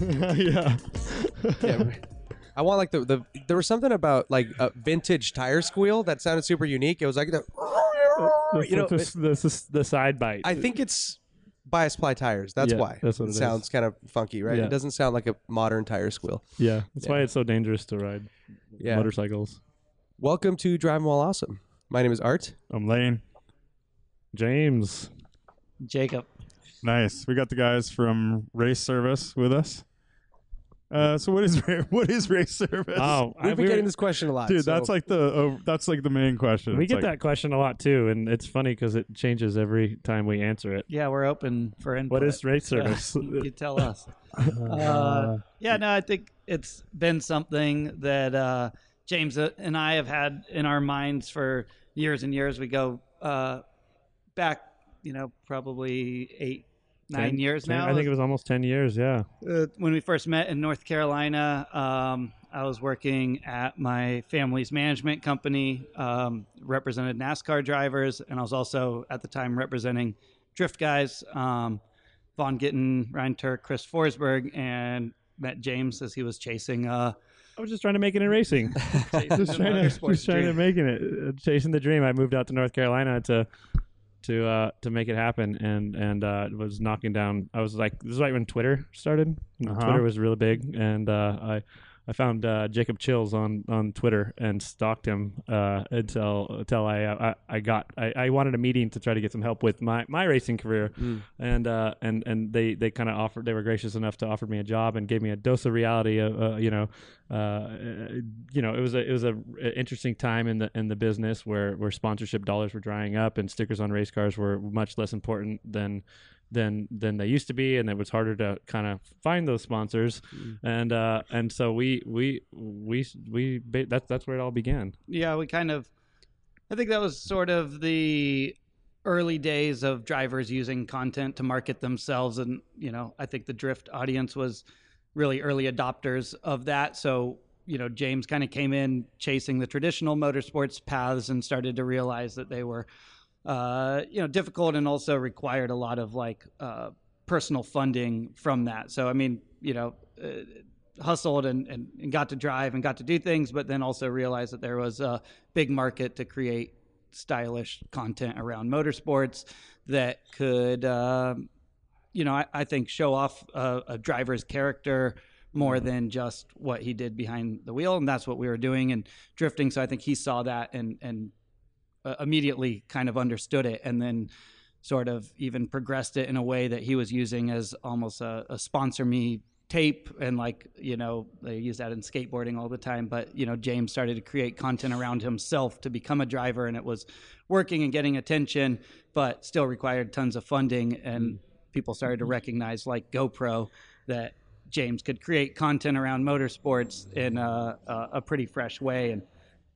yeah. Yeah. I want like the, the there was something about like a vintage tire squeal that sounded super unique. It was like the you know this, this is the side bite. I think it's bias ply tires. That's Yeah, why. that's what it is. sounds kind of funky, right? Yeah. It doesn't sound like a modern tire squeal. yeah, that's why it's so dangerous to ride Yeah. motorcycles. Welcome to Driving While Awesome. My name is Art. I'm Lane. James. Jacob. Nice. We got the guys from Race Service with us. Uh, so what is ra- what is race service? Oh, I, We've been we, getting this question a lot. dude, so- that's like the uh, that's like the main question. we It's get like, that question a lot too, and it's funny because it changes every time we answer it. Yeah, we're open for input. What is race Yeah, service? you tell us. Uh, yeah, no, I think it's been something that uh, James and I have had in our minds for years and years. We go uh, back, you know, probably eight, nine Ten- years ten- now. I think it was almost ten years. Yeah. uh, when we first met in North Carolina, um, I was working at my family's management company, um, represented NASCAR drivers, and I was also at the time representing drift guys, um, Vaughn Gittin, Ryan Tuerck, Chris Forsberg, and met James as he was chasing. Uh, I was just trying to make it in racing. just trying to, just trying to making it, uh, chasing the dream. I moved out to North Carolina to to uh, to make it happen, and and uh, was knocking down. I was like, this is right when Twitter started. Uh-huh. Twitter was really big, and uh, I. I found uh, Jacob Chills on, on Twitter and stalked him uh, until until I, I I got I, I wanted a meeting to try to get some help with my, my racing career and uh, and and they, they kind of offered they were gracious enough to offer me a job and gave me a dose of reality. Uh, uh, you know, uh, you know, it was a it was a a interesting time in the in the business where where sponsorship dollars were drying up and stickers on race cars were much less important than than than they used to be, and it was harder to kind of find those sponsors, and uh, and so we we we we that's that's where it all began. yeah, we kind of, I think that was sort of the early days of drivers using content to market themselves. And, you know, I think the drift audience was really early adopters of that. So, you know, James kind of came in chasing the traditional motorsports paths and started to realize that they were, uh, you know, difficult and also required a lot of like uh, personal funding from that. So, I mean, you know, uh, hustled and, and, and got to drive and got to do things, but then also realized that there was a big market to create stylish content around motorsports that could, um, you know, I, I think show off a, a driver's character more than just what he did behind the wheel, and that's what we were doing and drifting. So I think he saw that and and uh, immediately kind of understood it, and then sort of even progressed it in a way that he was using as almost a, a sponsor me tape and like you know they use that in skateboarding all the time but you know james started to create content around himself to become a driver and it was working and getting attention but still required tons of funding and people started to recognize like gopro that james could create content around motorsports in a, a, a pretty fresh way and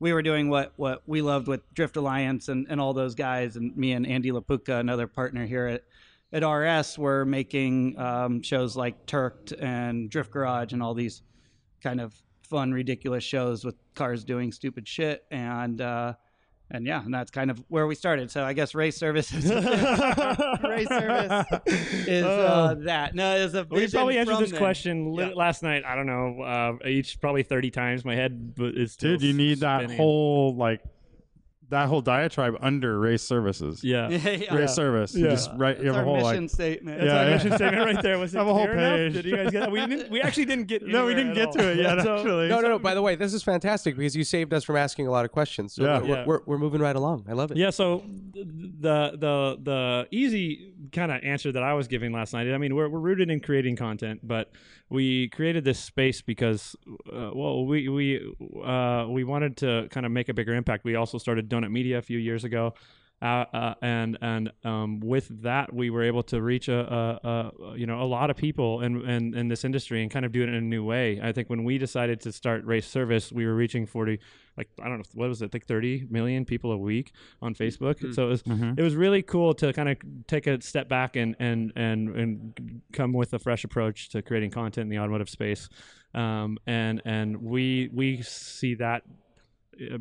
we were doing what what we loved with Drift Alliance and, and all those guys, and me and Andy Lapuka, another partner here at at RS, were making um, shows like Turked and Drift Garage and all these kind of fun, ridiculous shows with cars doing stupid shit, and uh, and yeah, and that's kind of where we started. So I guess race services, race service is uh, that. No, it's a Oh. We probably answered this then. question li- Yeah. last night. I don't know, uh, each probably thirty times. My head b- is still dude, you need that whole like that whole diatribe under race services. yeah. Yeah, yeah. Race service. You Yeah. just write. You That's have a our whole mission like. statement. That's Yeah, our yeah. mission statement right there. Was it Have a whole clear enough? page. Did you guys get that? We didn't. We actually didn't get. No, we didn't at get to it yet. So- Actually, No, no, no. By the way, this is fantastic because you saved us from asking a lot of questions. So Yeah. we're, Yeah. We're, we're moving right along. I love it. Yeah, so the the the easy kind of answer that I was giving last night. I mean, we're we're rooted in creating content, but we created this space because, uh, well, we we uh, we wanted to kind of make a bigger impact. We also started Donut Media a few years ago. Uh, uh, and and um, with that, we were able to reach a, a, a you know a lot of people in, in in this industry and kind of do it in a new way. I think when we decided to start race service, we were reaching forty like I don't know what was it like thirty million people a week on Facebook. So it was it was really cool to kind of take a step back and and and and come with a fresh approach to creating content in the automotive space. Um, and and we we see that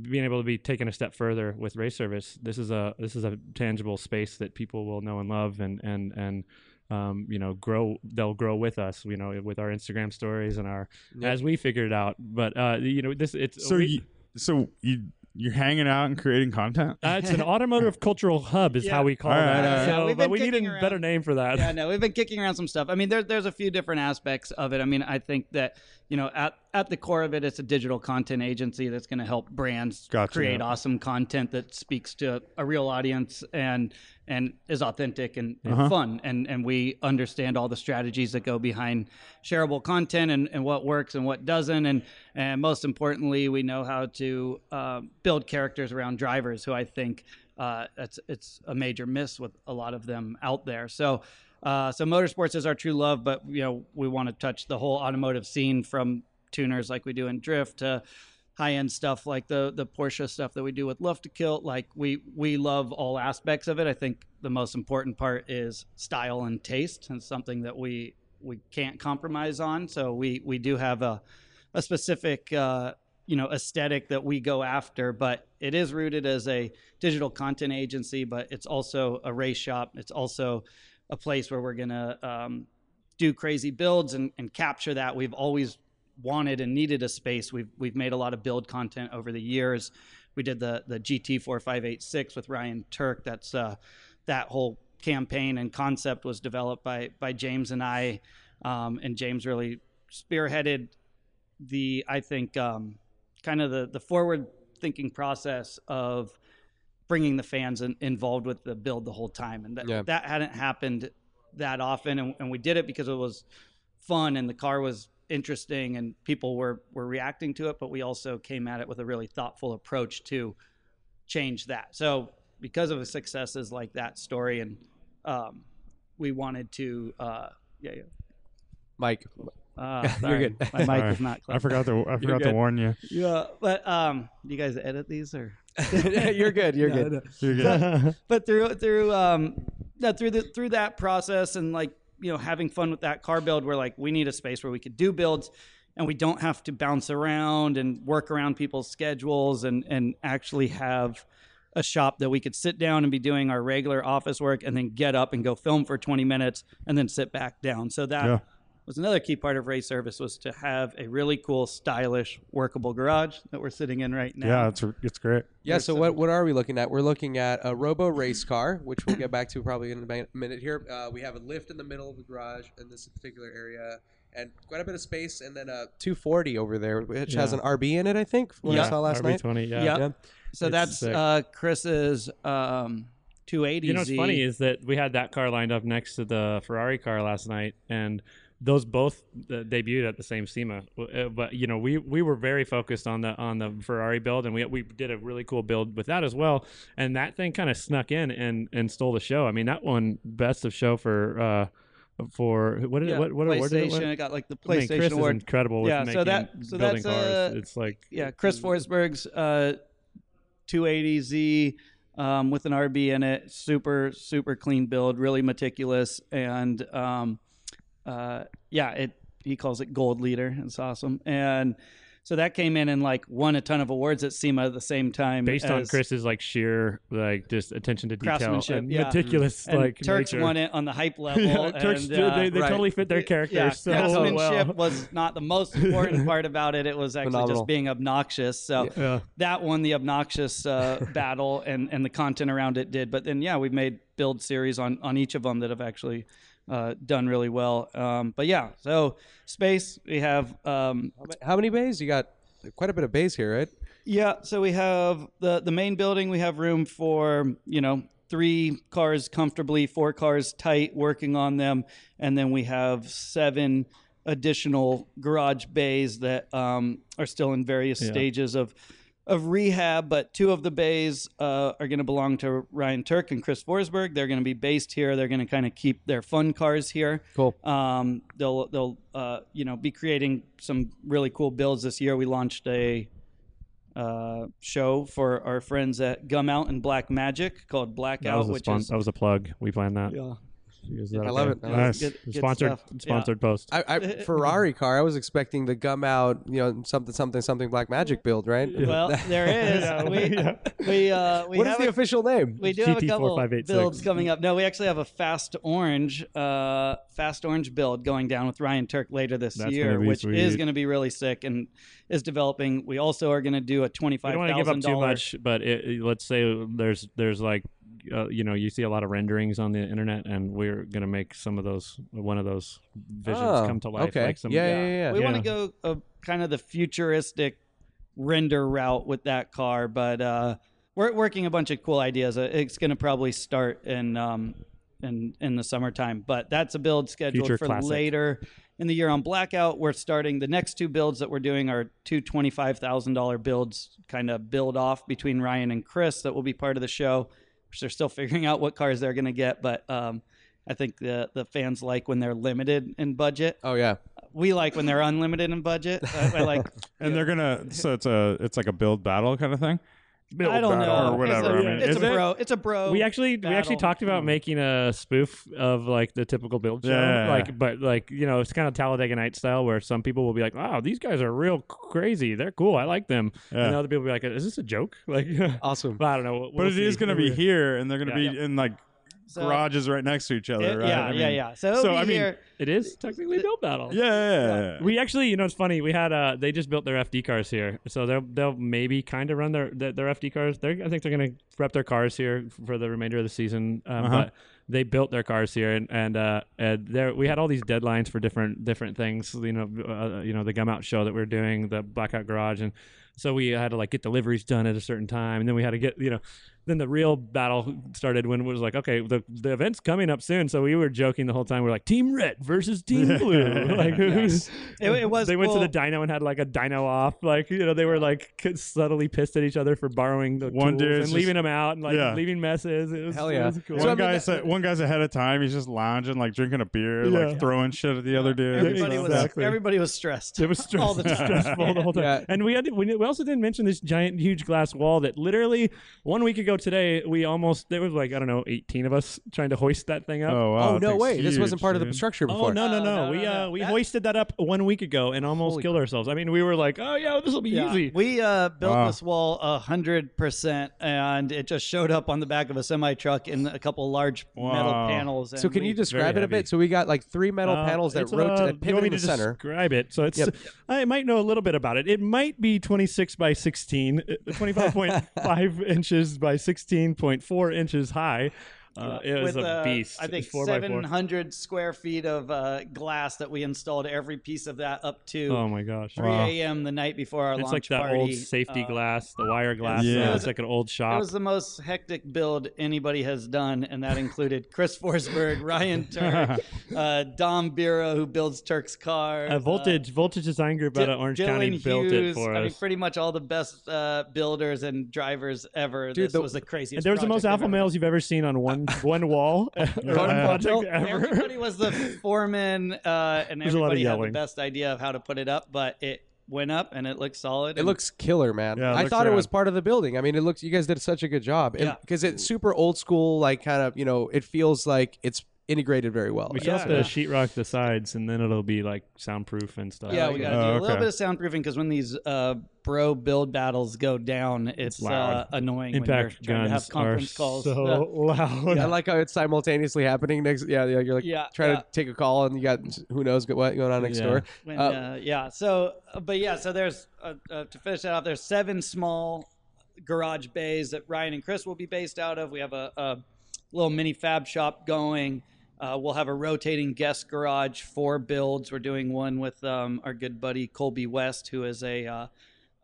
being able to be taken a step further with race service. This is a this is a tangible space that people will know and love, and and and um, you know grow. They'll grow with us. You know, with our Instagram stories and our as we figure it out. But uh, you know, this it's So we- you, so you you're hanging out and creating content. uh, it's an automotive cultural hub, is Yeah. how we call All right, that. all right. So, Yeah, we've but we need a around- better name for that. yeah, no, we've been kicking around some stuff. I mean, there, there's a few different aspects of it. I mean, I think that you know, at at the core of it, it's a digital content agency that's going to help brands Gotcha, create awesome content that speaks to a real audience and and is authentic and, and Uh-huh. fun. And and we understand all the strategies that go behind shareable content and, and what works and what doesn't. And and most importantly, we know how to uh, build characters around drivers, who I think uh, it's it's a major miss with a lot of them out there. So. Uh, so motorsports is our true love, but you know we want to touch the whole automotive scene from tuners like we do in drift to high end stuff like the the Porsche stuff that we do with Love to Kill. Like we we love all aspects of it. I think the most important part is style and taste, and something that we we can't compromise on. So we we do have a a specific uh, you know aesthetic that we go after, but it is rooted as a digital content agency. But it's also a race shop. It's also a place where we're gonna um, do crazy builds and, and capture that. We've always wanted and needed a space. We've we've made a lot of build content over the years. We did the the GT four five eight six with Ryan Tuerck. That's uh, that whole campaign and concept was developed by by James and I, um, and James really spearheaded the I think um, kind of the the forward thinking process of bringing the fans in, involved with the build the whole time, and that Yeah. that hadn't happened that often, and, and we did it because it was fun and the car was interesting and people were were reacting to it, but we also came at it with a really thoughtful approach to change that. So because of a successes like that story, and um, we wanted to, uh, yeah, yeah. Mike. Uh, You're good. My mic Sorry. is not. I forgot to I forgot to warn you. Yeah, but um, do you guys edit these or? you're good. You're No, good. no. You're good. but through through um yeah, through the through that process and like you know having fun with that car build we're like we need a space where we could do builds and we don't have to bounce around and work around people's schedules and and actually have a shop that we could sit down and be doing our regular office work and then get up and go film for 20 minutes and then sit back down so that Yeah. Was another key part of race service was to have a really cool stylish workable garage that we're sitting in right now Yeah, it's it's great. Yeah. So what what are we looking at? We're looking at a Robo race car, which we'll get back to probably in a minute here. Uh, we have a lift in the middle of the garage in this particular area, and quite a bit of space, and then a 240 over there, which has an RB in it, I think. From what I saw last night. RB20, yeah. Yeah. Yeah. So It's that's uh, Chris's um, 280. You know what's funny is that we had that car lined up next to the Ferrari car last night, and those both uh, debuted at the same SEMA. Uh, But you know, we we were very focused on the on the Ferrari build, and we we did a really cool build with that as well. And that thing kind of snuck in and and stole the show. I mean, that one best of show for. uh for what did yeah, it, what what award did it PlayStation. win? It got like the I mean, PlayStation Chris award. is incredible with Yeah, so that- so building that's, uh. It's like yeah, Chris Forsberg's uh, 280Z um, with an RB in it. Super, super clean build, really meticulous, and um, uh, yeah, it he calls it gold leader. It's awesome, and so that came in and like won a ton of awards at SEMA at the same time. based on Chris's like sheer like just attention to detail Craftsmanship, and yeah. meticulous and like Tuerck's nature. won it on the hype level. yeah, Tuerck's, and, uh, they, they right. totally fit their characters yeah, so craftsmanship well. was not the most important part about it. It was actually Phenomenal. just being obnoxious. So Yeah. that won the obnoxious uh, battle, and and the content around it did. But then yeah, we've made build series on on each of them that have actually uh, done really well. Um, but yeah, so space we have. Um, How many bays? You got quite a bit of bays here, right? yeah, so we have the the main building. We have room for you know three cars comfortably, four cars tight, working on them, and then we have seven additional garage bays that um, are still in various Yeah. stages of of rehab, but two of the bays uh, are going to belong to Ryan Tuerck and Chris Forsberg. They're going to be based here. They're going to kind of keep their fun cars here. Cool. Um, they'll they'll uh, you know be creating some really cool builds this year. We launched a uh, show for our friends at Gumout and Black Magic called That Blackout, was, a which spon- is that was a plug. We planned that. yeah. Is that I love it. I love Nice. Good- good sponsored stuff. sponsored post. I, I Ferrari car. I was expecting the Gumout, you know, something something something Black Magic build, right? Well, there is. Yeah, we yeah. we uh, we what is have the a- official name? We do have a GT couple 4586. builds coming up. No, we actually have a fast orange, uh, fast orange build going down with Ryan Tuerck later this That's year, gonna be which is sweet. going to be really sick and is developing. We also are going to do a twenty We five don't want to give up thousand too dollars. much, but it, it- let's say there's there's like uh, you know you see a lot of renderings on the internet, and we're gonna make some of those one of those visions Oh, come to life. Okay. Like some, yeah, yeah, yeah. We want to go uh, kind of the futuristic render route with that car, but uh, we're working a bunch of cool ideas. Uh, It's going to probably start in um, in in the summertime, but that's a build scheduled Future for classic. later in the year on Blackout. We're starting the next two builds that we're doing are two twenty five thousand dollar builds, kind of build off between Ryan and Chris that will be part of the show. Which they're still figuring out what cars they're going to get, but um, I think the the fans like when they're limited in budget Oh yeah. we like when they're unlimited in budget. I, I like. And they're gonna so it's a it's like a build battle kind of thing. I don't know or whatever. It's a, I mean, it's a it? bro. It's a bro. we actually we actually talked about hmm. making a spoof of like the typical build show, Yeah. like but like you know it's kind of Talladega Night style where some people will be like, "Wow, these guys are real crazy. They're cool. I like them," Yeah. and other people will be like, "Is this a joke?" Like, Awesome. but I don't know. We'll But it is see. gonna be here, and they're gonna Yeah. be in like So- garages right next to each other, It- right? Yeah, I yeah, mean- yeah. So, so, I mean, here. It is technically build battle. Yeah, yeah, yeah, yeah. We actually, you know, it's funny. We had uh, they just built their FD cars here, so they'll they'll maybe kind of run their their, their FD cars. They're, I think they're gonna rep their cars here for the remainder of the season. Um, Uh-huh. But they built their cars here, and and, uh, and there we had all these deadlines for different different things. You know, uh, you know the Gumout show that we are doing, the Blackout Garage, and so we had to like get deliveries done at a certain time, and then we had to get you know. Then the real battle started when it was like, okay, the the event's coming up soon. So we were joking the whole time. We are like, Team Red versus Team Blue. like, who's It, it was. they went cool. to the dyno and had like a dyno off. Like you know, they were like subtly pissed at each other for borrowing the One tools and just- leaving them out and like Yeah. leaving messes. It was, Hell it yeah. was cool. So, I one mean, guy's that- one guy's ahead of time. He's just lounging, like drinking a beer, Yeah. like throwing shit at the other dude. Everybody was. Exactly. Everybody was stressed. It was stress- all the time. stressful the whole time. Yeah. And we had we, we also didn't mention this giant, huge glass wall that literally one week ago today we almost there was like I don't know eighteen of us trying to hoist that thing up. Oh wow! oh no thing's way! This wasn't huge, part of the dude. structure Oh before. no no Oh, no! no, we uh no. we That- hoisted that up one week ago and almost Holy killed ourselves. I mean, we were like, oh yeah, this will be Yeah, easy. we uh, built Wow. this wall a hundred percent, and it just showed up on the back of a semi truck in a couple large metal panels. And So can we- you describe it a bit? So we got like three metal Uh, panels that it's, rotate, uh, that pivot in the to center. Describe it. So it's. Yep. I might know a little bit about it. It might be 26 by 16, uh, 25.5 inches by 16.4 inches high. Uh, it was with, a uh, beast. I think It's four by four. 700 square feet of uh, glass that we installed every piece of that up to Oh my gosh! 3 a.m. the night before our launch. It's launch like that party. old safety Uh, glass, the wire glass. Yeah. Yeah, it's like an old shop. It was the most hectic build anybody has done, and that included Chris Forsberg, Ryan Tuerck, uh, Dom Biro, who builds Tuerck's car, Uh, voltage, voltage design group out of Orange Dylan County Hughes, built it for I mean, us. pretty much all the best uh, builders and drivers ever. Dude, this the- was the craziest. And there was the most alpha males you've ever seen on one one wall or one Yeah. project Nope, ever. Everybody was the foreman, uh, and There's a lot of everybody had the best idea of how to put it up, but it went up and it looks solid. It looks killer, man. Yeah, I looks thought it was part of the building. I mean, it looks. You guys did such a good job, Yeah. because it's super old school. Like kind of, you know, it feels like it's integrated very well. We Like, still have Yeah. to sheetrock the sides, and then it'll be like soundproof and stuff. Yeah, we got to do Oh, a little okay. bit of soundproofing because when these uh, bro build battles go down, it's uh, annoying Impact when you're trying to have guns are conference calls. so Yeah. loud. I like how it's simultaneously happening next. Yeah, yeah. You're like Yeah, trying yeah. to take a call, and you got who knows what going on next Yeah. door. When, Uh, uh, yeah. So, uh, but yeah. So there's uh, uh, to finish that off. There's seven small garage bays that Ryan and Chris will be based out of. We have a, a little mini fab shop going. Uh, we'll have a rotating guest garage for builds. We're doing one with um, our good buddy Colby West, who is a, uh,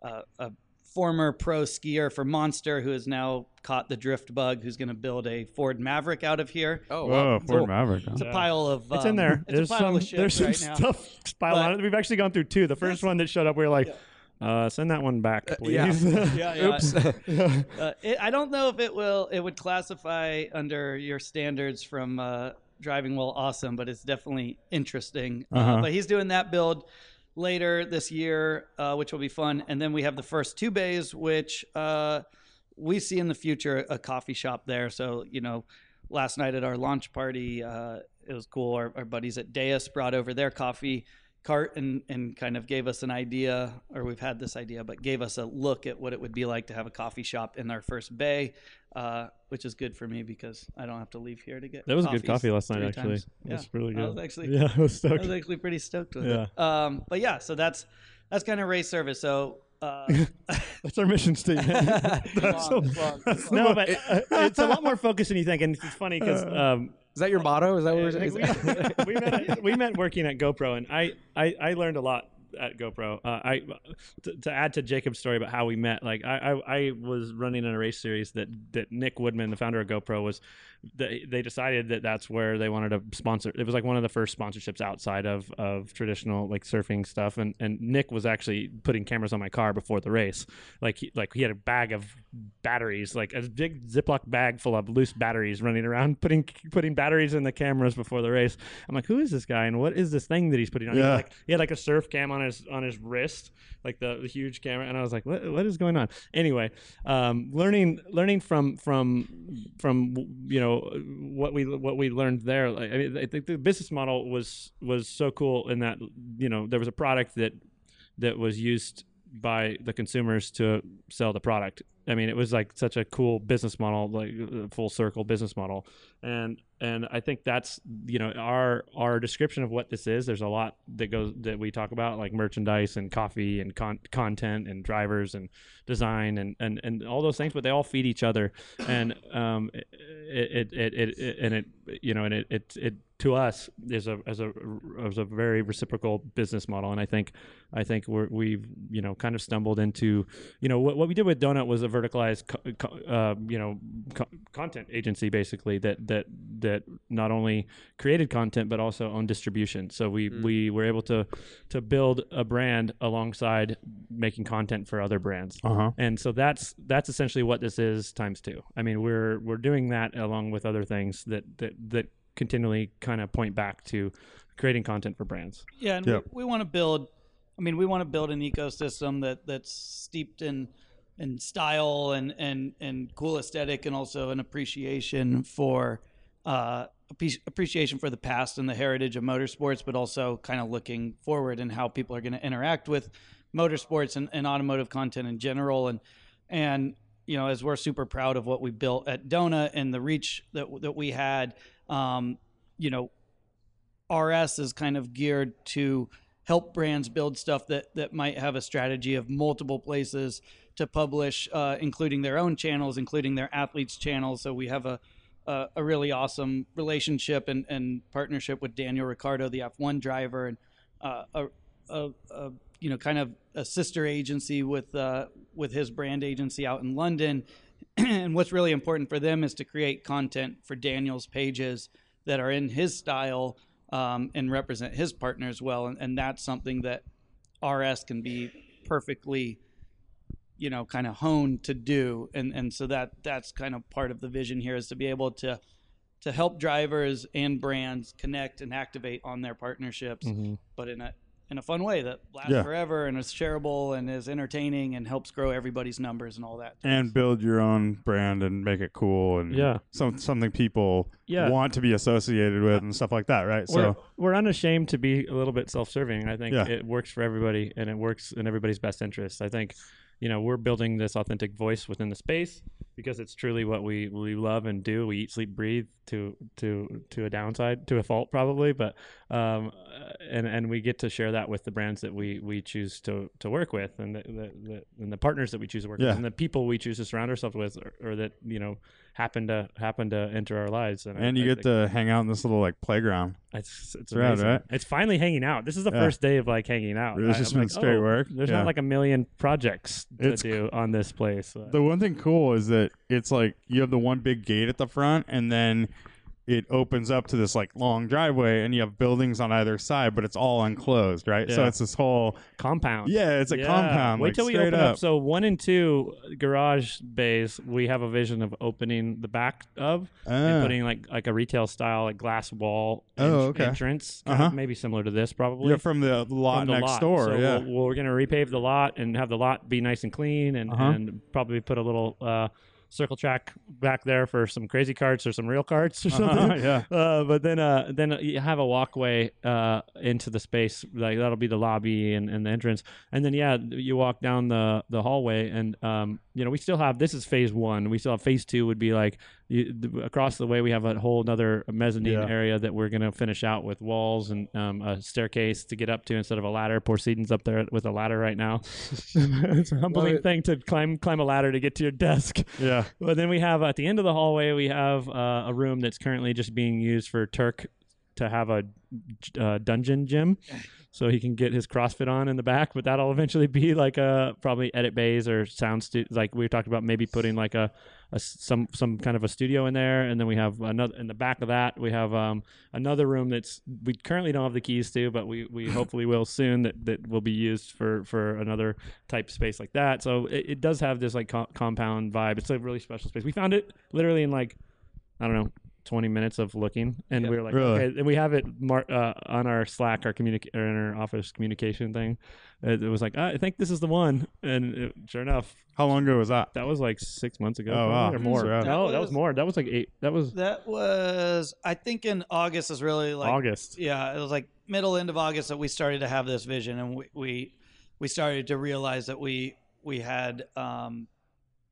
uh, a former pro skier for Monster, who has now caught the drift bug. Who's going to build a Ford Maverick out of here. Oh, Whoa, wow. Ford Cool. Maverick. huh? It's a pile of. It's in um, there. It's there's a pile some of shit there's some right now. stuff piled on it. We've actually gone through two. The first one that showed up, we were like, Uh, send that one back, please. yeah. Yeah, yeah. Oops. Uh, it, I don't know if it will. It would classify under your standards from uh, driving well awesome, but it's definitely interesting. Uh, Uh-huh. but he's doing that build later this year, uh, which will be fun. And then we have the first two bays, which uh, we see in the future a coffee shop there. So you know, last night at our launch party, uh, it was cool. Our, our buddies at Deus brought over their coffee cart and, and kind of gave us an idea, or we've had this idea, but gave us a look at what it would be like to have a coffee shop in our first bay, uh, which is good for me because I don't have to leave here to get. That was a good coffee last night, actually. times. It Yeah, was really good. I was actually, yeah, I was I stoked. was actually pretty stoked with Yeah. it. Um, but yeah, so that's that's kind of race service. So. Uh, That's our mission statement. That's long, so- long, that's no, but uh, it's a lot more focused than you think, and it's funny because um, Is that your motto? Is that what we're saying? we, we, met, we met working at GoPro, and I, I, I learned a lot at GoPro. Uh, I to, to add to Jacob's story about how we met. Like I, I, I was running in a race series that that Nick Woodman, the founder of GoPro, was. They, they decided that that's where they wanted to sponsor. It was like one of the first sponsorships outside of, of traditional like surfing stuff. And, and Nick was actually putting cameras on my car before the race. Like he, like he had a bag of batteries, like a big Ziploc bag full of loose batteries running around, putting putting batteries in the cameras before the race. I'm like, who is this guy and what is this thing that he's putting on? He had, Yeah. like he had like a surf cam on his on his wrist, like the, the huge camera, and I was like, what what is going on? Anyway, um, learning learning from from from you know what we what we learned there. Like, I mean, I think the business model was was so cool in that you know there was a product that that was used by the consumers to sell the product. I mean, it was like such a cool business model, like uh, full circle business model, and and I think that's you know our our description of what this is. There's a lot that goes that we talk about, like merchandise and coffee and con- content and drivers and design and, and and all those things, but they all feed each other, and um it it it, it, it and it you know and it it, it to us is a as a as a very reciprocal business model, and I think I think we're, we've you know kind of stumbled into you know what, what we did with Donut was a verticalized co- co- uh, you know co- content agency basically that that that not only created content but also owned distribution. So we we were able to to build a brand alongside making content for other brands. Uh huh. And so that's that's essentially what this is times two. I mean, we're we're doing that along with other things that that that continually kind of point back to creating content for brands. Yeah, and Yep. we, we want to build. I mean, we want to build an ecosystem that that's steeped in in style and and and cool aesthetic, and also an appreciation for uh, appreciation for the past and the heritage of motorsports, but also kind of looking forward and how people are going to interact with motorsports and, and automotive content in general. And and you know, as we're super proud of what we built at Dona and the reach that that we had, um, you know, RS is kind of geared to help brands build stuff that that might have a strategy of multiple places to publish, uh, including their own channels, including their athletes' channels. So we have a a, a really awesome relationship and, and partnership with Daniel Ricciardo, the F1 driver, and uh, a, a, a you know kind of a sister agency with uh, with his brand agency out in London. and what's really important for them is to create content for Daniel's pages that are in his style um, and represent his partners well. And, and that's something that RS can be perfectly, you know, kind of honed to do. And and so that that's kind of part of the vision here is to be able to to help drivers and brands connect and activate on their partnerships, but in a in a fun way that lasts Yeah. forever and is shareable and is entertaining and helps grow everybody's numbers and all that. And build your own brand and make it cool and Yeah. some something people Yeah. want to be associated with and stuff like that, right? we're, So we're unashamed to be a little bit self-serving. I think Yeah. it works for everybody, and it works in everybody's best interest. I think, you know, we're building this authentic voice within the space because it's truly what we we love and do. We eat, sleep, breathe to to to a downside, to a fault probably, but um, uh, and and we get to share that with the brands that we we choose to to work with, and the, the, the and the partners that we choose to work Yeah. with, and the people we choose to surround ourselves with, or, or that you know happen to happen to enter our lives. And, I- you I get to hang out in this little like playground. it's it's rad, amazing. right? It's finally hanging out. This is the Yeah. first day of like hanging out. It's just been like, straight oh, work. There's Yeah. not like a million projects to It's- do on this place. The one thing cool is that it's like you have the one big gate at the front, and then it opens up to this like long driveway, and you have buildings on either side, but it's all enclosed, right? Yeah. So it's this whole compound. yeah, it's a Yeah. compound. Wait like, till we open up. up. So one and two garage bays, we have a vision of opening the back of and Ah. putting like like a retail style like glass wall Oh, en- okay. entrance, Uh-huh. maybe similar to this probably. yeah, from the lot from the next lot. door. So yeah. we'll, we're gonna repave the lot and have the lot be nice and clean, and, Uh-huh. and probably put a little uh, circle track back there for some crazy carts or some real carts or something. Uh-huh, yeah. Uh, but then, uh, then you have a walkway uh, into the space. Like that'll be the lobby and, and the entrance. And then, yeah, you walk down the the hallway, and um, you know, we still have. This is phase one. We still have phase two. Would be like you, the, across the way. We have a whole another mezzanine Yeah. area that we're gonna finish out with walls and um, a staircase to get up to instead of a ladder. Poor Seaton's up there with a ladder right now. it's a humbling it. thing to climb climb a ladder to get to your desk. yeah. But then we have at the end of the hallway, we have uh, a room that's currently just being used for Tuerck to have a uh, dungeon gym, so he can get his CrossFit on in the back. But that'll eventually be like a probably edit bays or sound stu- like we talked about maybe putting like a some some kind of a studio in there, and then we have another in the back of that we have um, another room that's we currently don't have the keys to, but we we hopefully will soon that that will be used for for another type space like that. So it, it does have this like co- compound vibe. It's a really special space. We found it literally in like I don't know. 20 minutes of looking and we were like Really? okay and we have it mar- uh, on our slack our communic- or in our office communication thing it, it was like "Ah, i think this is the one and it, sure enough How long ago was that? that was like six months ago Oh, wow. or more That's rad. no That that was was- more that was like eight that was That was, I think, in August is really like august Yeah, it was like middle end of August that we started to have this vision, and we we, we started to realize that we we had um,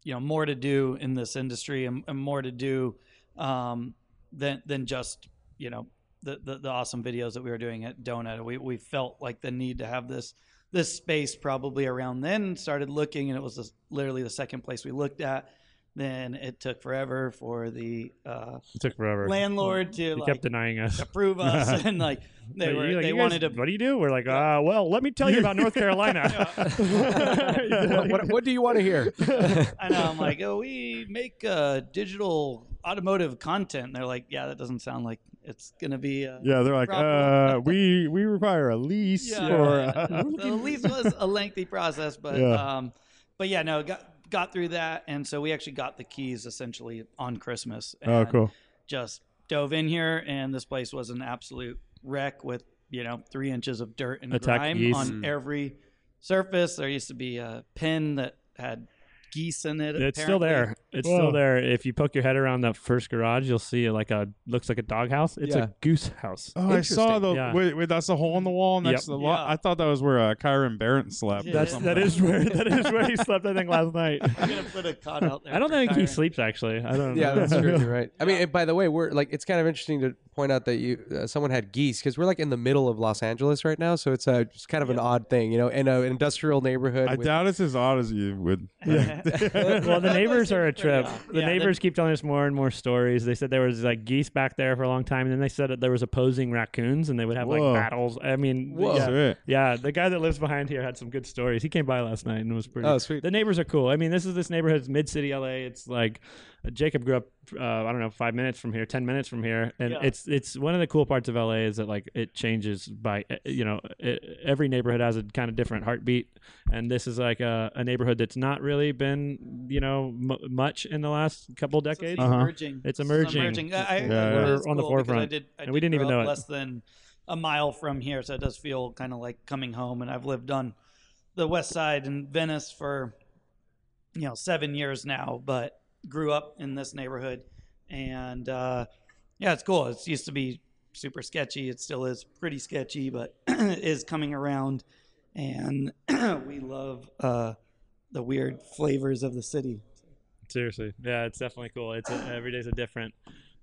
you know more to do in this industry and, and more to do um, than than just you know the, the the awesome videos that we were doing at Donut. We we felt like the need to have this this space probably around then. Started looking, and it was this, literally the second place we looked at. Then it took forever for the uh, it took forever landlord to he like kept denying us approve us and like they were like, they you guys- wanted to what do you do we're like uh well let me tell you about north carolina what, what, what do you want to hear? I know I'm like oh we make uh, digital automotive content and they're like yeah that doesn't sound like it's gonna be uh, Yeah, they're like, uh, we we require a lease yeah, for. yeah. Uh, the lease was a lengthy process but Yeah. um but yeah no got got through that and so we actually got the keys essentially on Christmas oh, cool. just dove in here and this place was an absolute wreck with you know three inches of dirt and Attack grime geese. on every surface there used to be a pin that had geese in it it's still there it's Whoa. still there if you poke your head around that first garage you'll see like a looks like a doghouse it's Yeah. a goose house Oh, I saw the Yeah. wait, wait. That's the hole in the wall next Yep. to the lot. Yeah. I thought that was where uh, Kyron Barrett slept. that's that is where that is where he slept i think last night i'm gonna put a cot out there i don't for think he sleeps actually i don't Yeah, know that's true. You're right. I mean, and by the way, we're like, it's kind of interesting to point out that you uh, someone had geese because we're like in the middle of Los Angeles right now, so it's a just kind of an odd thing, you know, in an industrial neighborhood. I with- doubt it's as odd as you would. think. well, the neighbors are a trip. off. The Yeah, neighbors keep telling us more and more stories. They said there was like geese back there for a long time, and then they said that there was opposing raccoons, and they would have Whoa. like battles. I mean, Whoa. yeah, Sweet. yeah. The guy that lives behind here had some good stories. He came by last night and it was pretty. Oh, sweet. The neighbors are cool. I mean, this is this neighborhood, it's mid city LA. It's like uh, Jacob grew up. Uh, I don't know, five minutes from here, ten minutes from here, and Yeah. it's it's one of the cool parts of LA is that like it changes by uh, you know it, every neighborhood has a kind of different heartbeat, and this is like a, a neighborhood that's not really been you know m- much in the last couple So it's decades. Uh-huh. emerging. It's It's emerging. I, I, Yeah, it We're on the cool because I forefront. did, I And we did didn't even know up it. Less than a mile from here, so it does feel kind of like coming home. And I've lived on the west side in Venice for you know seven years now, but grew up in this neighborhood, and uh, yeah, it's cool. It used to be super sketchy. It still is pretty sketchy, but it is coming around, and we love uh, the weird flavors of the city. Seriously, yeah, it's definitely cool. It's a, every day's a different.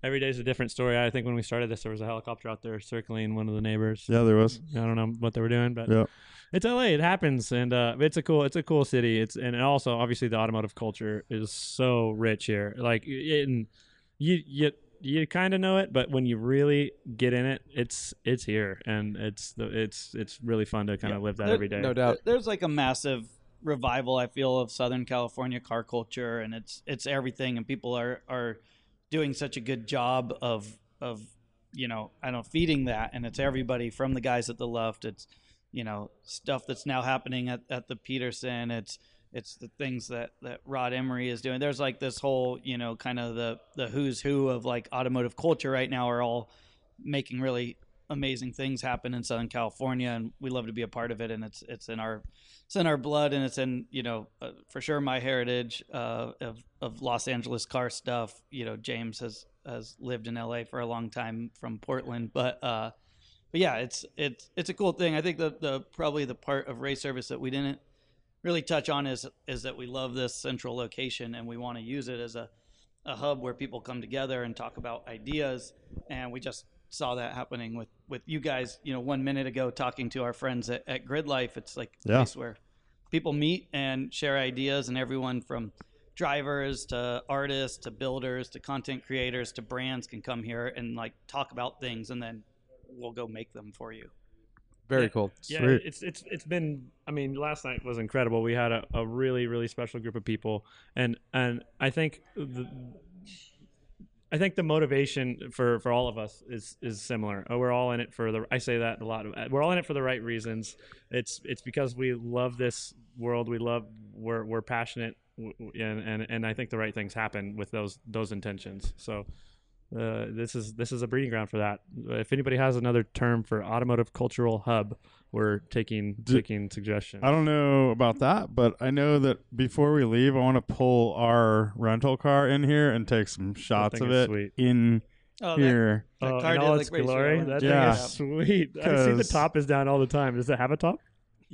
Every day's a different story. I think when we started this, there was a helicopter out there circling one of the neighbors. Yeah, there was. I don't know what they were doing, but Yeah. It's LA. It happens, and uh, it's a cool. It's a cool city. It's and also obviously the automotive culture is so rich here. Like in you you you kind of know it, but when you really get in it, it's it's here, and it's the it's it's really fun to kind of live that There- every day. no doubt. There's like a massive revival I feel of Southern California car culture, and it's it's everything, and people are are doing such a good job of of you know I don't know, feeding that, and it's everybody from the guys at the left. It's you know stuff that's now happening at, at the Peterson. It's it's the things that that Rod Emory is doing. There's like this whole you know kind of the the who's who of like automotive culture right now are all making really amazing things happen in Southern California, and we love to be a part of it. And it's it's in our it's in our blood, and it's in you know uh, for sure my heritage uh, of of Los Angeles car stuff. You know, James has has lived in LA for a long time from Portland, but uh, but yeah, it's it's it's a cool thing. I think the the probably the part of Ray service that we didn't really touch on is is that we love this central location and we want to use it as a a hub where people come together and talk about ideas. And we just saw that happening with with you guys you know one minute ago talking to our friends at, at Gridlife. It's like a place where people meet and share ideas and everyone from drivers to artists to builders to content creators to brands can come here and like talk about things and then we'll go make them for you Very Yeah. cool. Yeah, Sweet. it's it's it's been. I mean, last night was incredible. We had a, a really really special group of people, and and I think the, I think the motivation for for all of us is is similar. Oh, we're all in it for the. I say that a lot. We're all in it for the right reasons. It's it's because we love this world. We love. We're we're passionate, w- w- and and and I think the right things happen with those those intentions. So. Uh, this is this is a breeding ground for that. If anybody has another term for automotive cultural hub, we're taking D- taking suggestions. I don't know about that, but I know that before we leave, I want to pull our rental car in here and take some shots of it sweet. in oh here. that Oh, car in did all look its great, glory. Sheila. That Yeah. thing is sweet. I see the top is down all the time. Does it have a top?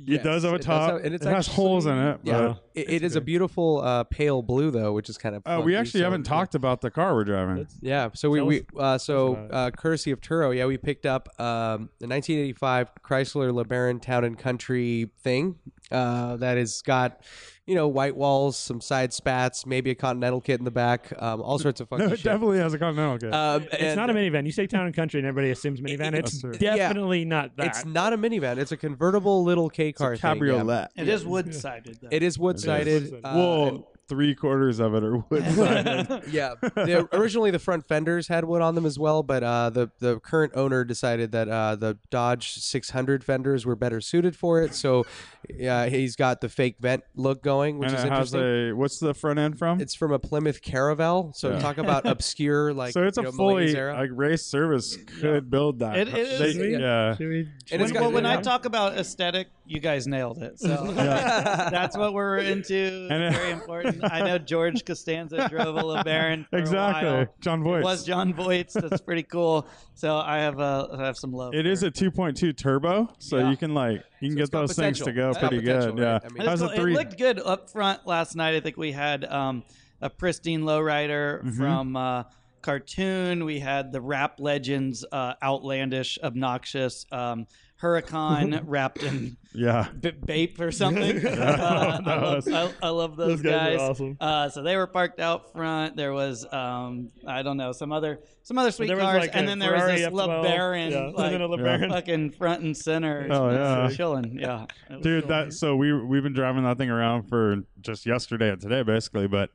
it does have a it top. have- and it's it has holes in it. But Yeah, it, it is a beautiful uh, pale blue though, which is kind of. uh, we funky, actually so- haven't talked about the car we're driving. Yeah, so we, Tell we uh, so about it. uh, courtesy of Turo, yeah, we picked up um, the 1985 Chrysler LeBaron Town and Country thing uh, that has got you know white walls, some side spats, maybe a Continental kit in the back, um, all sorts of funky no, it shit. definitely has a Continental kit. Um, It's and not a minivan. You say town and country, and everybody assumes minivan. It's That's true. definitely not that. It's not a minivan. It's a convertible little K it's a car. thing, yeah. cabriolet. it is wood sided though It is wood sided. wood-sided. Uh, well, three quarters of it are wood sided. yeah. The, originally, the front fenders had wood on them as well, but uh, the the current owner decided that uh, the Dodge 600 fenders were better suited for it. So, uh, he's got the fake vent look going, which and is it has interesting. a what's the front end from? it's from a Plymouth Caravelle. So Yeah. talk about obscure, like so it's you a know, fully era. like race service could build that. It- it is, They- yeah. yeah. We- And when, it's got- well, when I talk about aesthetic, you guys nailed it. So that's what we're into. And it- Very important. I know George Costanza drove a LeBaron. For A Exactly, while. John It Voight. was Jon Voight's. That's pretty cool. So I have uh, I have some love. It is for- a 2.2 turbo, so Yeah. you can like you can So get got those things to go It's pretty potential, good. Yeah. I mean- It, has is a three. it looked good up front last night. I think we had um, a pristine lowrider Mhm. from uh, Cartoon. We had the Rap Legends uh, outlandish, obnoxious um, Huracan wrapped in yeah, b- Bape or something. Yeah, Uh, I, love, I, I love those, Those guys guys. awesome. Uh, so they were parked out front. There was um, I don't know some other some other sweet cars, like and then there was this F12. LeBaron, Yeah, like, LeBaron. fucking front and center. Oh, yeah. chilling. Yeah, dude. cool. That so we we've been driving that thing around for just yesterday and today, basically, but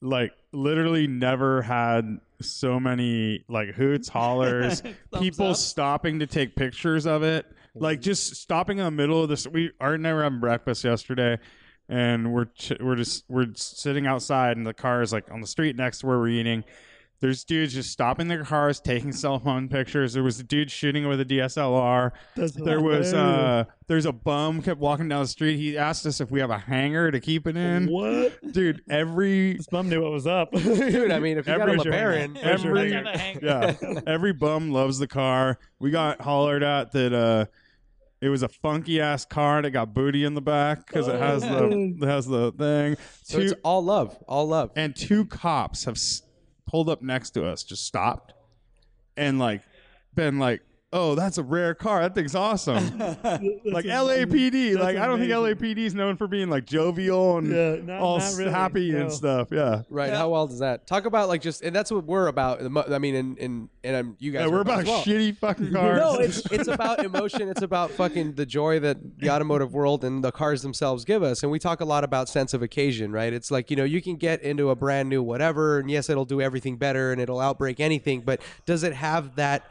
like literally never had so many like hoots, hollers, people up. stopping to take pictures of it, like just stopping in the middle of this. We Art and I were having breakfast yesterday, and we're ch- we're just we're sitting outside, and the car is like on the street next to where we're eating. There's dudes just stopping their cars, taking cell phone pictures. There was a dude shooting with a DSLR. there was uh there's a bum kept walking down the street. He asked us if we have a hanger to keep it in. What? Dude, every This bum knew what was up. Dude, I mean, if you got a Every- LeBaron, every Have yeah, every bum loves the car. We got hollered at that uh it was a funky ass car that got booty in the back because it has the it has the thing. so Two, it's all love, all love. and two cops have s- pulled up next to us, just stopped, and like been like, oh, that's a rare car. That thing's awesome. like LAPD. Like I don't think LAPD is known for being like jovial and Yeah, not- all not really, happy no. and stuff. Yeah. Right. How wild is that talk about like just and that's what we're about. I mean, and and and um, you guys. Yeah, we're about as well. shitty fucking cars. No, it's it's about emotion. It's about fucking the joy that the automotive world and the cars themselves give us. And we talk a lot about sense of occasion, right? It's like you know you can get into a brand new whatever, and yes, it'll do everything better and it'll outbreak anything. But does it have that?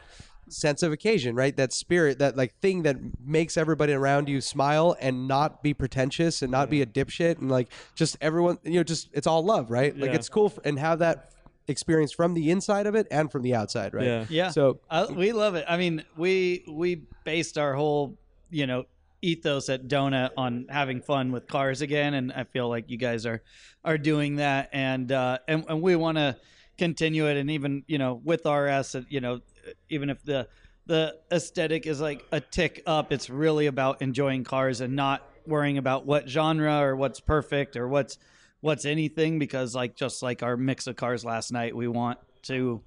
Sense of occasion right that spirit that like thing that makes everybody around you smile and not be pretentious and not be a dipshit and like just everyone you know just it's all love right like Yeah. it's cool f- and have that experience from the inside of it and from the outside right Yeah. Yeah. so I, we love it. I mean, we we based our whole you know ethos at Donut on having fun with cars again, and I feel like you guys are are doing that, and uh, and and we want to continue it, and even you know with RS, uh, you know, even if the the aesthetic is like a tick up, it's really about enjoying cars and not worrying about what genre or what's perfect or what's what's anything because like just like our mix of cars last night, we want to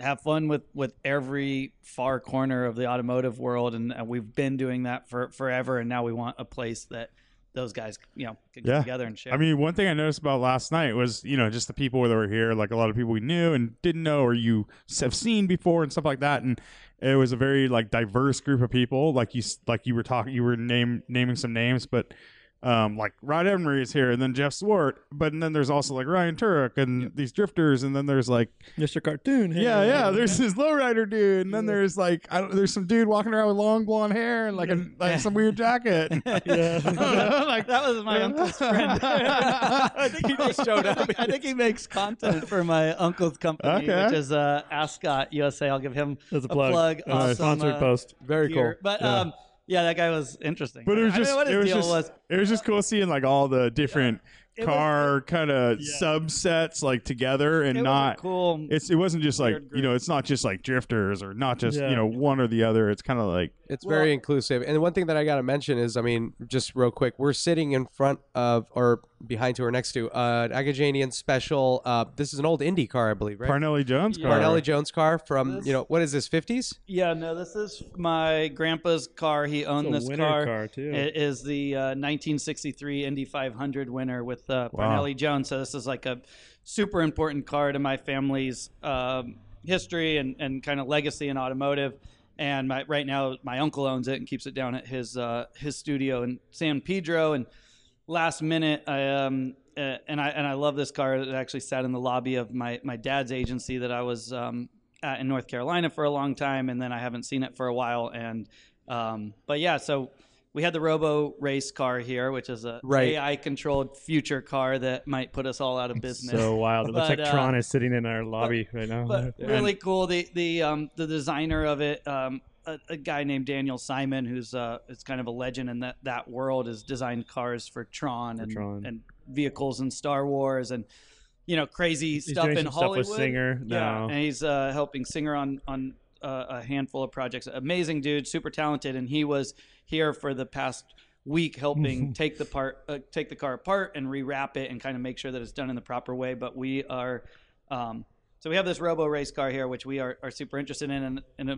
have fun with with every far corner of the automotive world and, and we've been doing that for forever and now we want a place that those guys you know Yeah. get together and share I mean, one thing I noticed about last night was, you know, just the people that were here, like a lot of people we knew and didn't know or you have seen before and stuff like that. And it was a very like diverse group of people. Like you, like you were talking, you were name naming some names, but um, like Rod Emory is here, and then Jeff Zwart, but and then there's also like Ryan Tuerck and these drifters, and then there's like Mr. Cartoon. hey. yeah, yeah. There's this lowrider dude, and then there's like I don't, there's some dude walking around with long blonde hair and like a like some weird jacket. Yeah. like that was my uncle's friend. I think he just showed up. I think he makes content for my uncle's company, Okay. which is uh, Ascot USA. I'll give him That's a plug. on Uh, sponsored uh, post. very cool. But Yeah. um, yeah, that guy was interesting. But it was I just his it was just was. it was just cool seeing like all the different was- car kind of Yeah. subsets like together and It not cool. it's it wasn't just like weird you know it's not just like drifters or not just Yeah. you know one or the other it's kind of like It's Well- very inclusive. And one thing that I got to mention is, I mean, just real quick, we're sitting in front of or behind to or next to uh, Agajanian special. Uh, this is an old Indy car, I believe, right? Parnelli Jones Yeah. car. Parnelli Jones car from, This- you know, what is this, 50s? Yeah, no, this is my grandpa's car. He owned It's a this winter car. car, too. It is the uh, 1963 Indy 500 winner with uh, Wow. Parnelli Jones. So this is like a super important car to my family's um, history and, and kind of legacy in automotive. And my, right now, my uncle owns it and keeps it down at his uh, his studio in San Pedro. And last minute, I um, uh, and I and I love this car. It actually sat in the lobby of my my dad's agency that I was um, at in North Carolina for a long time, and then I haven't seen it for a while. And um, but yeah, so we had the Roborace car here, which is a Right. AI controlled future car that might put us all out of business. So wild. It looks But, like uh, Tron is sitting in our lobby right now. but Yeah. really cool. The the um the designer of it, um, a, a guy named Daniel Simon, who's uh, is kind of a legend in that that world, has designed cars for Tron and Tron. and vehicles in Star Wars and you know crazy He's stuff in stuff Hollywood. with Singer yeah, and he's uh, helping Singer on on uh, a handful of projects. Amazing dude, super talented, and he was here for the past week helping take the part uh, take the car apart and rewrap it and kind of make sure that it's done in the proper way. But we are um, so we have this Roborace car here which we are, are super interested in and, and uh,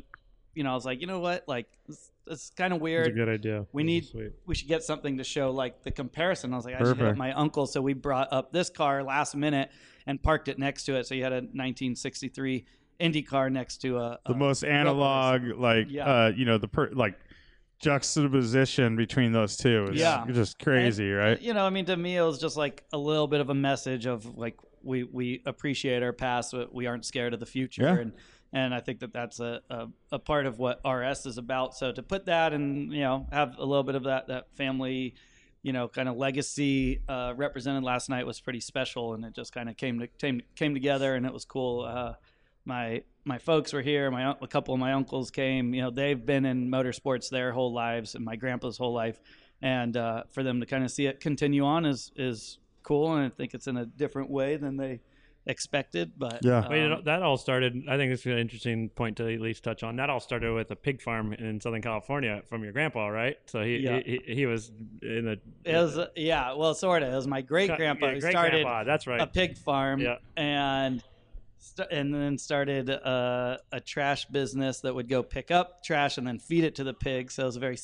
you know i was like you know what? Like this, this kind of It's a good idea. we need we should get something to show like the comparison. I was like i should hit my uncle. So we brought up this car last minute and parked it next to it. So you had a 1963 indy car next to a, the most analog like Yeah. uh you know the per like juxtaposition between those two is Yeah. just crazy right you know, I mean, to me, it was just like a little bit of a message of like we we appreciate our past, but we aren't scared of the future, Yeah. and and I think that that's a, a a part of what RS is about. So to put that and you know have a little bit of that that family. You know, kind of legacy uh, represented last night was pretty special, and it just kind of came to came came together, and it was cool. Uh, my my folks were here. My a couple of my uncles came. You know, they've been in motorsports their whole lives, and my grandpa's whole life and uh, for them to kind of see it continue on is is cool, and I think it's in a different way than they expected. But Yeah. Um, it, that all started. I think it's an interesting point to at least touch on. That all started with a pig farm in Southern California from your grandpa, right? So he Yeah. he, he, he was in the. it was uh, yeah, well, sort of. It was my great grandpa Yeah, who great started grandpa. That's right. a pig farm, Yeah. and st- and then started uh, a trash business that would go pick up trash and then feed it to the pigs. So it was a very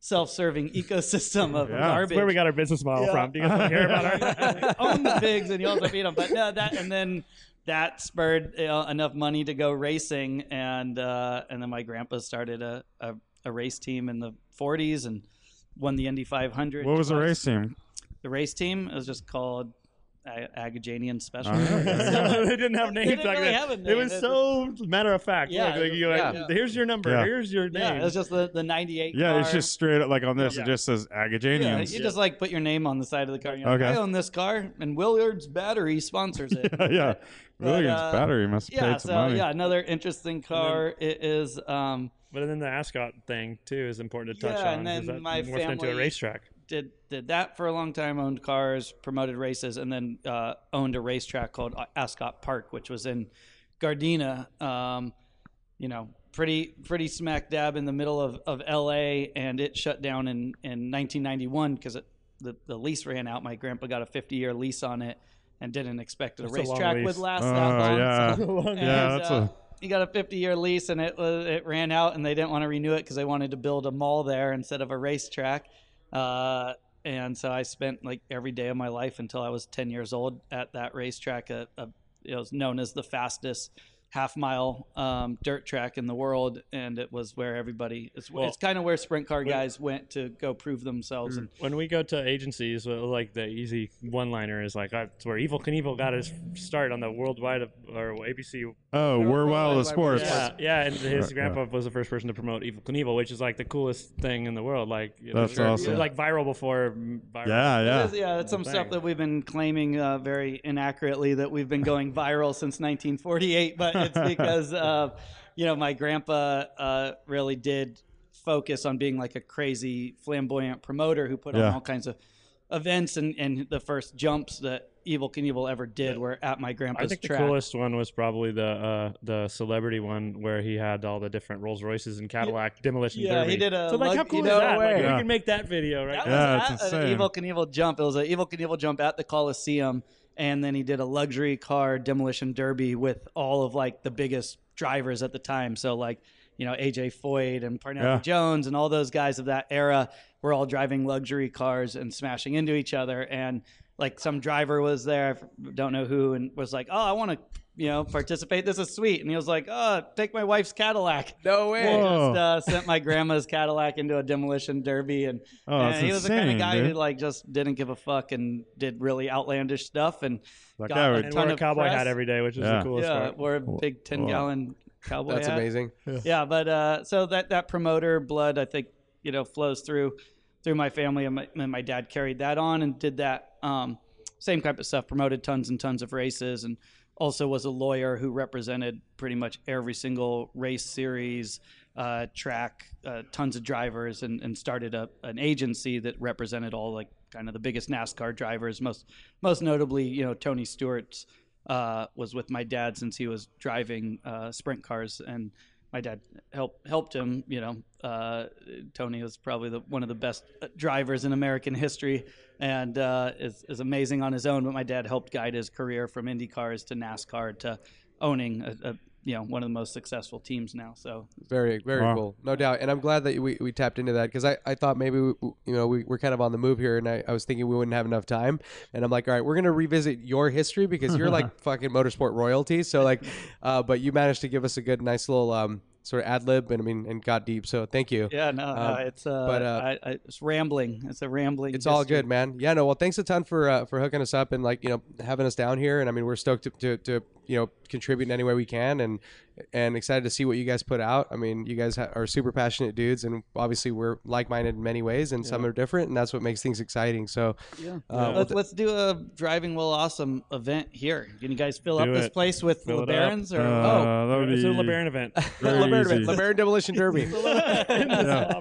self-serving ecosystem of Yeah. garbage. That's where we got our business model Yeah. from. Do you guys hear about our? own the pigs and you also feed them. But no, that and then that spurred you know, enough money to go racing, and uh, and then my grandpa started a, a, a race team in the 40s and won the Indy 500. What was the race team? The race team it was just called Agajanian Special. Yeah. they didn't have names. They didn't back really then. have a It was so matter of fact. Yeah, Look, like, you're like, yeah. here's your number. Yeah. Here's your Yeah, name. it was just the, the 98 Yeah, car. it's just straight up like on this. Yeah. It just says Yeah, Agajanians. you just like put your name on the side of the car. And you're like, Okay. I own this car, and Willard's Battery sponsors it. yeah, yeah. But, Williams uh, battery must have yeah, paid some so money. yeah, another interesting car it is. Um, But then the Ascot thing too is important to touch Yeah, on. and 'cause then that my morphed into a family- racetrack. Did did that for a long time. Owned cars, promoted races, and then uh, owned a racetrack called Ascot Park, which was in Gardena. Um, you know, pretty pretty smack dab in the middle of, of L.A. And it shut down in in 1991 because the the lease ran out. My grandpa got a 50 year lease on it and didn't expect that a That's a racetrack would last Oh, that long. yeah. so- Yeah, and, that's uh, a- he got a 50 year lease and it was it ran out and they didn't want to renew it because they wanted to build a mall there instead of a racetrack uh, and so i spent like every day of my life until i was 10 years old at that racetrack a, a, it was known as the fastest half mile um, dirt track in the world and it was where everybody it's, Well, it's kind of where sprint car when- guys went to go prove themselves and When we go to agencies, like the easy one-liner is like, that's where Evel Knievel got his start on the worldwide or ABC. Oh, we're wild of sports. Yeah, yeah, and his Yeah, grandpa was the first person to promote Evel Knievel, which is like the coolest thing in the world. Like That's was, it awesome. was, like viral before viral. Yeah, yeah. is, yeah, that's some Thing. stuff that we've been claiming uh, very inaccurately that we've been going viral since 1948, but it's because uh, you know my grandpa uh, really did focus on being like a crazy flamboyant promoter who put on all kinds of events and, and the first jumps that Evel Knievel ever did were at my grandpa's I think track. the coolest one was probably the uh, the celebrity one where he had all the different Rolls Royces and Cadillac demolition yeah, derby. he did a So like, how cool you is that? Like, way. we can make that video, right? That Yeah, was it's at an. Evel Knievel jump. It was an Evel Knievel jump at the Coliseum, and then he did a luxury car demolition derby with all of like the biggest drivers at the time. So like you know AJ Foyt and Parnelli Yeah. Jones and all those guys of that era were all driving luxury cars and smashing into each other. And like some driver was there, I don't know who, and was like, "Oh, I want to." You know, participate. This is sweet, and he was like, "Oh, take my wife's Cadillac." No way. Whoa. just uh, sent my grandma's Cadillac into a demolition derby, and Oh, and he was the kind of guy dude. who like just didn't give a fuck and did really outlandish stuff and That got guy a would- and ton wore a of cowboy press. hat every day, which is Yeah. the coolest yeah, part. wore a big ten Whoa. gallon cowboy hat. That's hat. amazing. Yeah, but uh, so that that promoter blood, I think, you know, flows through through my family, and my, and my dad carried that on and did that um, same type of stuff. Promoted tons and tons of races, and also was a lawyer who represented pretty much every single race series, uh, track, uh, tons of drivers, and, and started a, an agency that represented all like kind of the biggest NASCAR drivers. Most most notably, you know, Tony Stewart's uh, was with my dad since he was driving uh, sprint cars, and my dad helped helped him. You know, uh, Tony was probably the, one of the best drivers in American history, and uh, is is amazing on his own. But my dad helped guide his career from Indy cars to NASCAR to owning a, a you know one of the most successful teams now. So Very, very Wow. cool. No doubt. And I'm glad that we, we tapped into that because I, I thought maybe, we, you know, we, we're kind of on the move here and I, I was thinking we wouldn't have enough time. And I'm like, all right, we're going to revisit your history because you're like fucking motorsport royalty. So, like, uh, but you managed to give us a good, nice little um, sort of ad lib and I mean, and got deep. So thank you. yeah, no, no, Um, it's uh, but, uh, I, I, it's rambling. It's a rambling. It's all good, man. Yeah, no. Well, thanks a ton for uh, for hooking us up and like you know having us down here. And I mean, we're stoked to, to, to you know contribute in any way we can, and and excited to see what you guys put out. I mean, you guys ha- are super passionate dudes, and obviously we're like minded in many ways, and some are different, and that's what makes things exciting. So, Yeah. uh, let's, let's do a driving Will Awesome event here. Can you guys fill Do up this place with Fill it LeBarons? Or Uh, Oh, that would It's a LeBaron event. very LeBaron, easy. LeBaron Demolition Derby. Yeah.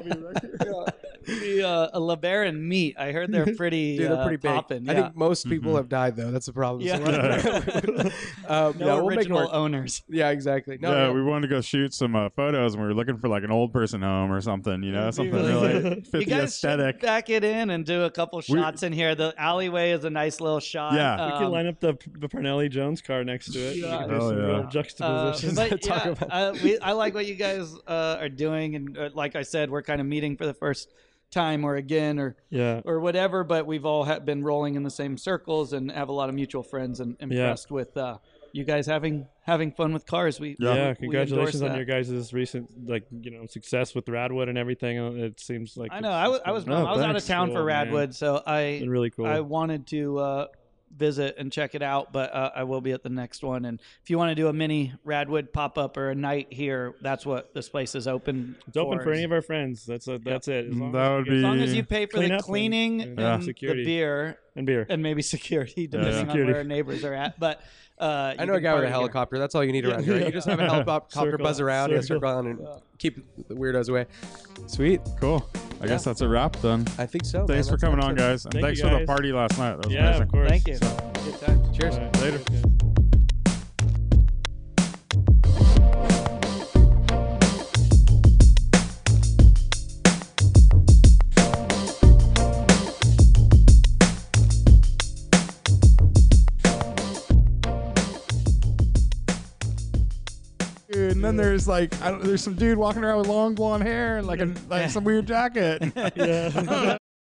The the uh, a LeBaron meet. I heard they're pretty. Dude, they're uh, pretty big. poppin', I think most people Mhm. have died though. That's the problem. Yeah. um, no yeah, we'll make original work. owners. Yeah, exactly. No, yeah, no. we wanted to go shoot some uh, photos, and we were looking for like an old person home or something. You know, something really really fit You the guys should aesthetic. back it in and do a couple We- shots in here. The alleyway is a nice little shot. Yeah. we could Um, line up the, the Parnelli Jones car next to it. Yeah. We could do Hell some yeah. real Uh, juxtapositions. but Talk yeah, about- uh, we, I like what you guys uh, are doing, and uh, like I said, we're kind of meeting for the first time or again or yeah. or whatever. But we've all ha- been rolling in the same circles and have a lot of mutual friends, and impressed with uh, you guys having having fun with cars. We Yeah, endorse congratulations on your guys' recent like you know success with Radwood and everything. Uh, It seems like I know. I was I was Oh, I was out of town for Cool, man. Radwood, so I really cool. I wanted to uh, visit and check it out, but uh, I will be at the next one. And if you want to do a mini Radwood pop up or a night here, that's what this place is open. it's open for any of our friends. That's a, that's it. As long That as would you get- As long as you pay for Clean the cleaning and and, security. the beer and beer. and maybe security, depending on Security. where our neighbors are at. But uh, I you know a can guy with a party here. helicopter. That's all you need around Yeah. here. You just have a helicopter Circle. buzz around, yeah, Circle. circle around, and keep the weirdos away. Sweet. Cool. I guess that's a wrap then. I think so. Thanks man. for That's coming on, excellent. guys, and Thank thanks you, for the guys. party last night. That was Yeah, amazing. of course. Thank you. So- Good time. Cheers. All right. Later. Then there's like I don't, there's some dude walking around with long blonde hair and like a like some weird jacket. yeah.